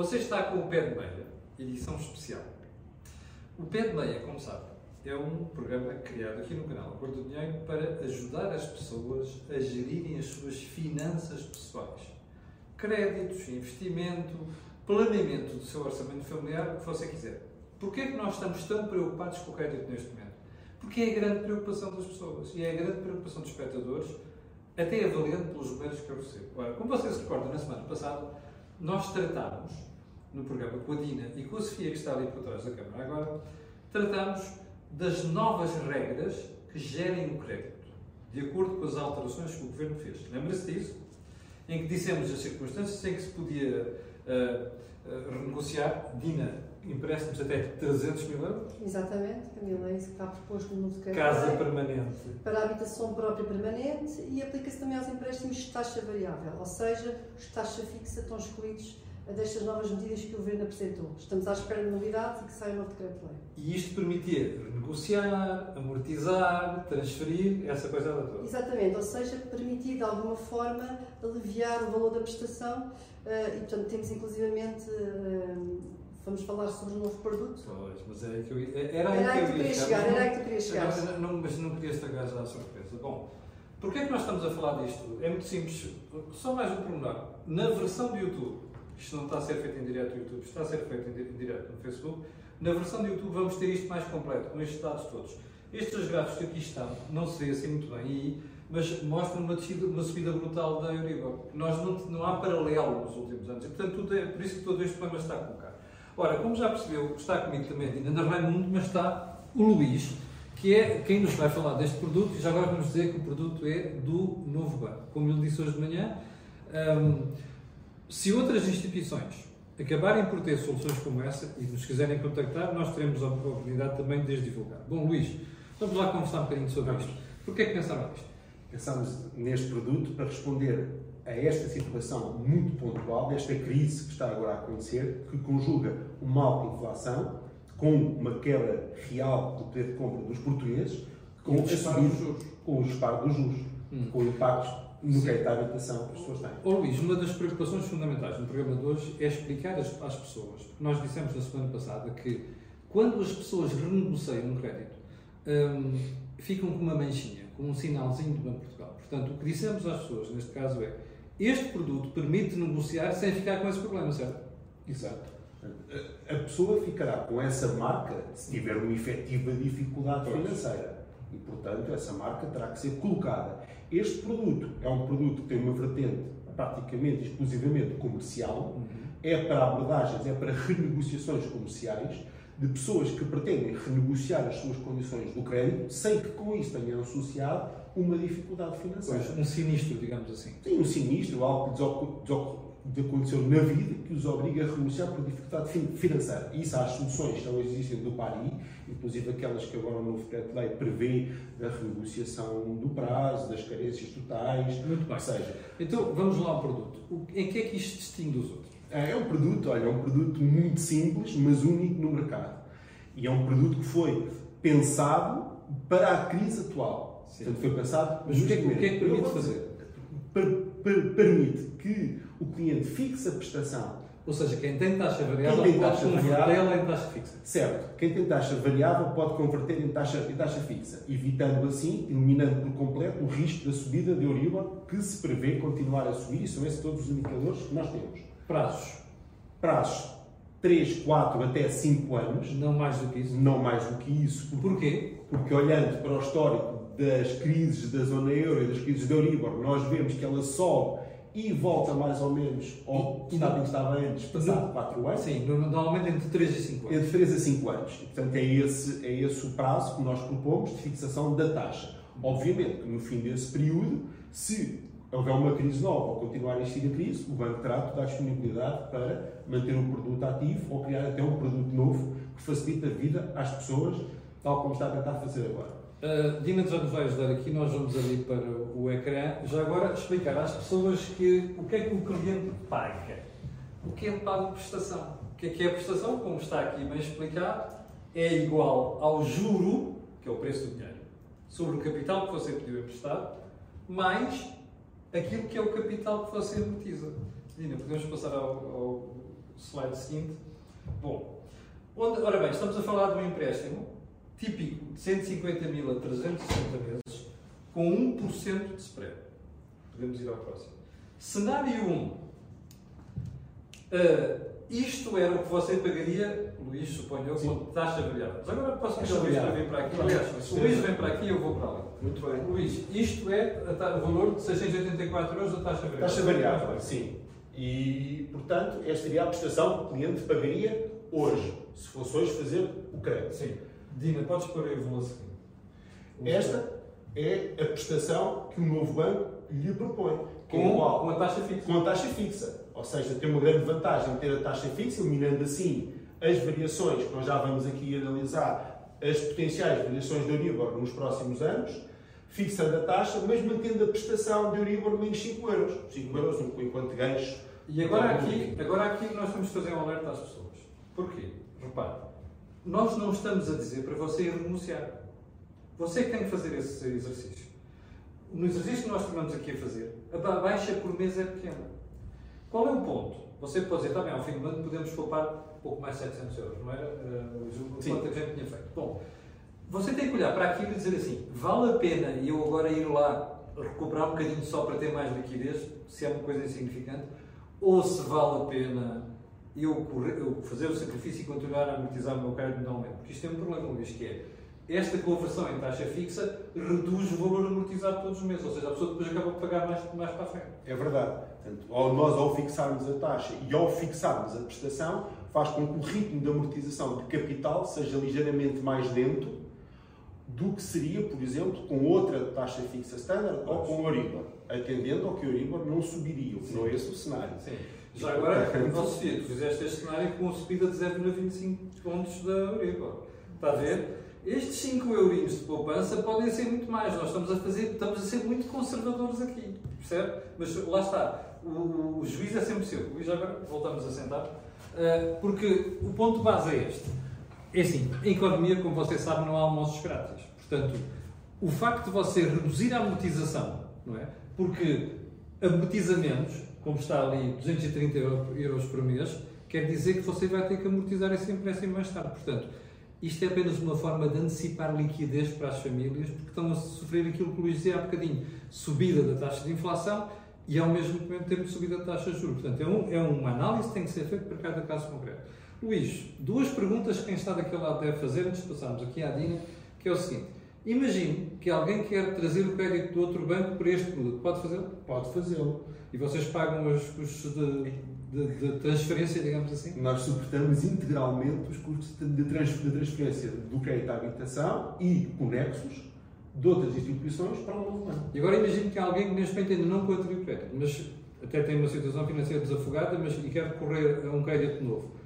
Você está com o Pé de Meia, edição especial. O Pé de Meia, como sabe, é um programa criado aqui no canal Cor do Dinheiro para ajudar as pessoas a gerirem as suas finanças pessoais. Créditos, investimento, planeamento do seu orçamento familiar, o que você quiser. Porquê é que nós estamos tão preocupados com o crédito neste momento? Porque é a grande preocupação das pessoas e é a grande preocupação dos espectadores, até avaliando pelos números que eu recebo. Ora, como vocês recordam, na semana passada, nós tratámos, no programa com a Dina e com a Sofia, que está ali por trás da câmara agora, tratámos das novas regras que gerem o crédito, de acordo com as alterações que o Governo fez. Lembra-se disso? Em que dissemos as circunstâncias em que se podia uh, uh, renegociar. Dina, empréstimos até 300 mil euros. Exatamente, Camila, é isso que está proposto no decreto. Casa permanente. Para a habitação própria permanente e aplica-se também aos empréstimos de taxa variável, ou seja, os taxa fixa estão excluídos destas novas medidas que o Governo apresentou. Estamos à espera de novidades e que saia o novo decreto-lei. E isto permitia negociar, amortizar, transferir, essa coisa toda. Exatamente, ou seja, permitir de alguma forma aliviar o valor da prestação uh, e, portanto, temos inclusivamente. Vamos falar sobre o novo produto? Pois, mas era aí que eu ia, era aí era que eu ia chegar. Era aí que tu querias chegar. Não, não, mas não queria estragar já a surpresa. Bom, porquê é que nós estamos a falar disto? É muito simples. Só mais um pormenor. Na versão do YouTube, isto não está a ser feito em direto no YouTube, está a ser feito em direto no Facebook, na versão do YouTube vamos ter isto mais completo, com estes dados todos. Estes gráficos que aqui estão, não se vê assim muito bem mas mostram uma, descida, uma subida brutal da Euribor. Nós não, não há paralelo nos últimos anos, e portanto tudo é, por isso que todo este problema está colocado. Ora, como já percebeu, está comigo também a Dina Raimundo, mas está o Luís, que é quem nos vai falar deste produto, e já agora vamos dizer que o produto é do Novo Banco. Como eu disse hoje de manhã, um, se outras instituições acabarem por ter soluções como essa e nos quiserem contactar, nós teremos a oportunidade também de as divulgar. Bom, Luís, vamos lá conversar um bocadinho sobre isto. Porquê é que pensaram nisto? Pensámos neste produto para responder a esta situação muito pontual, desta crise que está agora a acontecer, que conjuga uma alta inflação com uma quebra real do poder de compra dos portugueses, com, o disparo dos juros, com o disparo dos juros, hum. com impactos no crédito à habitação que as pessoas têm. Oh, Luís, uma das preocupações fundamentais no programa de hoje é explicar às, às pessoas. Nós dissemos na semana passada que quando as pessoas renegociam um crédito, hum, ficam com uma manchinha, com um sinalzinho do Banco de Portugal. Portanto, o que dissemos às pessoas, neste caso, é este produto permite negociar sem ficar com esse problema, certo? Exato. A pessoa ficará com essa marca se tiver uma efetiva dificuldade financeira. E, portanto, essa marca terá que ser colocada. Este produto é um produto que tem uma vertente praticamente exclusivamente comercial, uhum. é para abordagens, é para renegociações comerciais de pessoas que pretendem renegociar as suas condições do crédito sem que com isso tenham associado uma dificuldade financeira. Pois, um sinistro, digamos assim. Sim, um sinistro, algo que aconteceu na vida que os obriga a renunciar por dificuldade financeira. Isso há as soluções que não existem do PARI, inclusive aquelas que agora o novo decreto-lei prevê da renegociação do prazo, das carências totais. Muito bem. Seja, então vamos lá ao produto. Em que é que isto distingue dos outros? É um produto, olha, é um produto muito simples, mas único no mercado. E é um produto que foi pensado para a crise atual. Sim. Portanto, foi pensado. Mas o que, é, o que é que permite fazer? permite que o cliente fixe a prestação. Ou seja, quem tem taxa variável tem taxa pode convertê-la em taxa fixa. Certo. Quem tem taxa variável pode converter em taxa, em taxa fixa, evitando assim, eliminando por completo o risco da subida de Euribor, que se prevê continuar a subir, e são esses todos os indicadores que nós temos. Prazos. Prazos 3, 4 até 5 anos. Não mais do que isso. Não mais do que isso. Porquê? Porque olhando para o histórico das crises da zona euro e das crises da Euribor, nós vemos que ela sobe e volta mais ou menos ao estado em que estava antes, passado 4 anos. Sim, normalmente entre 3 e 5 anos. Entre 3 a 5 anos. E, portanto, é esse, é esse o prazo que nós propomos de fixação da taxa. Obviamente que no fim desse período, se houver uma crise nova ou continuar a existir a crise, o banco terá toda a disponibilidade para manter o produto ativo ou criar até um produto novo que facilite a vida às pessoas, tal como está a tentar fazer agora. Uh, Dina já nos vai ajudar aqui, nós vamos ali para o ecrã. Já agora explicar às pessoas que o que é que o cliente paga. O que é pago de prestação? O que é que é a prestação? Como está aqui bem explicado, é igual ao juro, que é o preço do dinheiro, sobre o capital que você pediu emprestado, mais aquilo que é o capital que você amortiza. Dina, podemos passar ao, ao slide seguinte. Bom, onde, ora bem, estamos a falar de um empréstimo típico de 150 mil a 360 meses com 1% de spread. Podemos ir ao próximo. Cenário 1. Uh, isto era o que você pagaria, Luís, suponho eu, com taxa variável. Mas agora posso pedir o Luís para vir para aqui. Aliás, o Luís vem para aqui e eu vou para ali. Muito bem. Luís, isto é o valor de 684 euros da taxa variável. Taxa variável, sim. E, portanto, esta seria a prestação que o cliente pagaria hoje, se fosse hoje fazer o crédito. Sim. Dina, podes pôr aí o valor seguinte. Esta é a prestação que o novo banco lhe propõe. Com, é igual, com a taxa fixa. Com a taxa fixa. Ou seja, tem uma grande vantagem ter a taxa fixa, eliminando assim as variações que nós já vamos aqui analisar, as potenciais variações do Euribor nos próximos anos, fixando a taxa, mas mantendo a prestação de Euribor menos 5 euros. 5 euros enquanto ganhos. E agora aqui, agora aqui nós vamos fazer um alerta às pessoas. Porquê? Repare, nós não estamos a dizer para você renunciar. Você que tem que fazer esse exercício. No exercício que nós estamos aqui a fazer, a baixa por mês é pequena. Qual é o ponto? Você pode dizer, está bem, ao fim do ano podemos poupar pouco mais de 700 euros, não era uh, o quanto a gente tinha feito. Bom, você tem que olhar para aquilo e dizer assim, vale a pena eu agora ir lá recuperar um bocadinho só para ter mais liquidez, se é uma coisa insignificante, ou se vale a pena eu, eu fazer o sacrifício e continuar a amortizar o meu crédito normalmente. Porque isto tem um problema, Luís, que é esta conversão em taxa fixa reduz o valor amortizado todos os meses, ou seja, a pessoa depois acaba de pagar mais, mais para a frente. É verdade. Portanto, ao nós, ao fixarmos a taxa e ao fixarmos a prestação, faz com que o ritmo de amortização de capital seja ligeiramente mais lento do que seria, por exemplo, com outra taxa fixa standard ou com o Euribor, atendendo ao que o Euribor não subiria, não é esse o cenário. Sim. Já agora, ó Sofia, tu fizeste este cenário com uma subida de 0,25 pontos da Euribor. Está a ver? Estes 5 eurinhos de poupança podem ser muito mais. Nós estamos a fazer, estamos a ser muito conservadores aqui, percebe? Mas lá está, o, o juiz é sempre seu. Luís, agora voltamos a sentar, uh, porque o ponto base é este. É assim, em economia, como você sabe, não há almoços grátis. Portanto, o facto de você reduzir a amortização, não é? Porque amortiza menos, como está ali 230 euros por mês, quer dizer que você vai ter que amortizar esse empréstimo mais tarde. Portanto, isto é apenas uma forma de antecipar liquidez para as famílias, porque estão a sofrer aquilo que o Luís dizia há bocadinho, subida da taxa de inflação e ao mesmo tempo subida da taxa de juros. Portanto, é, um, é uma análise que tem que ser feita para cada caso concreto. Luís, duas perguntas que quem está daquele lado deve fazer antes de passarmos aqui à Dina, que é o seguinte. Imagine que alguém quer trazer o crédito do outro banco por este produto. Pode fazê-lo? Pode fazê-lo. E vocês pagam os custos de, de, de, transferência, digamos assim? Nós suportamos integralmente os custos de, transferência do crédito à habitação e conexos de outras instituições para o novo banco. E agora imagine que alguém que neste momento ainda não contraiu crédito, mas até tem uma situação financeira desafogada mas, e quer recorrer a um crédito novo.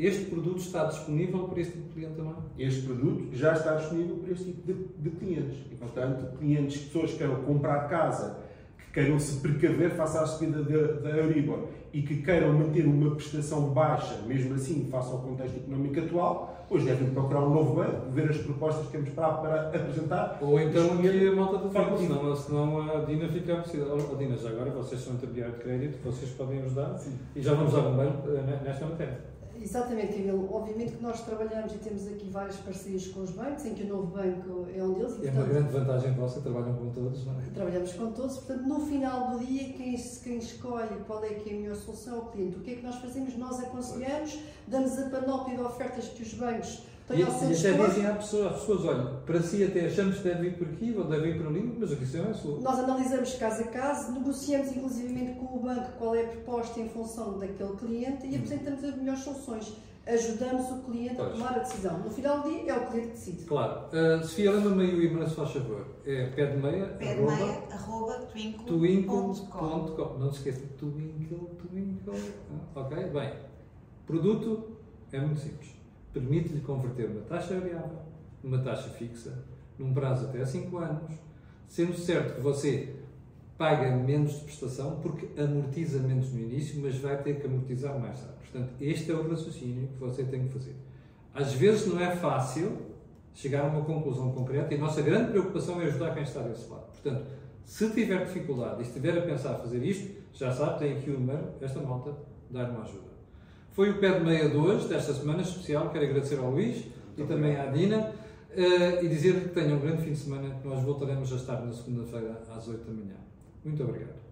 Este produto está disponível para este tipo de cliente também? Este produto já está disponível para este tipo de, de clientes. E, portanto, clientes, pessoas que queiram comprar casa, que queiram se precaver face à subida da Euribor e que queiram manter uma prestação baixa, mesmo assim, face ao contexto económico atual, hoje devem procurar um novo banco, ver as propostas que temos para, para apresentar. Ou então aqui a malta do banco, senão, senão a Dina fica abastecida. Oh, Dina, já agora vocês são intermediário de crédito, vocês podem ajudar Sim. e já vamos um banco eh, nesta matéria. Exatamente, Camilo. Obviamente que nós trabalhamos e temos aqui várias parcerias com os bancos, em que o novo banco é um deles. E, é uma grande vantagem vossa, trabalham com todos, não é? Trabalhamos com todos, portanto, no final do dia, quem, quem escolhe qual é que é a melhor solução é o cliente. O que é que nós fazemos? Nós aconselhamos, damos a panóplia de ofertas que os bancos e, e até dizem à pessoa, às pessoas, olha, para si até achamos que deve ir por aqui ou deve ir por ali, mas a questão é sua. Nós analisamos caso a caso, negociamos inclusivamente com o banco qual é a proposta em função daquele cliente e hum. apresentamos as melhores soluções. Ajudamos o cliente pois. a tomar a decisão. No final do dia, é o cliente que decide. Claro. Uh, Sofia, lembra-me aí o e-mail, se faz favor. É pé de meia, pé de meia, arroba, twinkle.com. Não se esqueça, twinkle, twinkle. Ah, ok, bem. Produto é muito simples permite-lhe converter uma taxa variável numa taxa fixa, num prazo até 5 anos, sendo certo que você paga menos de prestação porque amortiza menos no início, mas vai ter que amortizar mais tarde. Portanto, este é o raciocínio que você tem que fazer. Às vezes não é fácil chegar a uma conclusão concreta e a nossa grande preocupação é ajudar quem está desse lado. Portanto, se tiver dificuldade e estiver a pensar fazer isto, já sabe, tem aqui o número, esta malta, dar uma ajuda. Foi o pé de meia de hoje, desta semana especial. Quero agradecer ao Luís Muito e também à Dina. Uh, e dizer que tenham um grande fim de semana, nós voltaremos a estar na segunda-feira às 8 da manhã. Muito obrigado.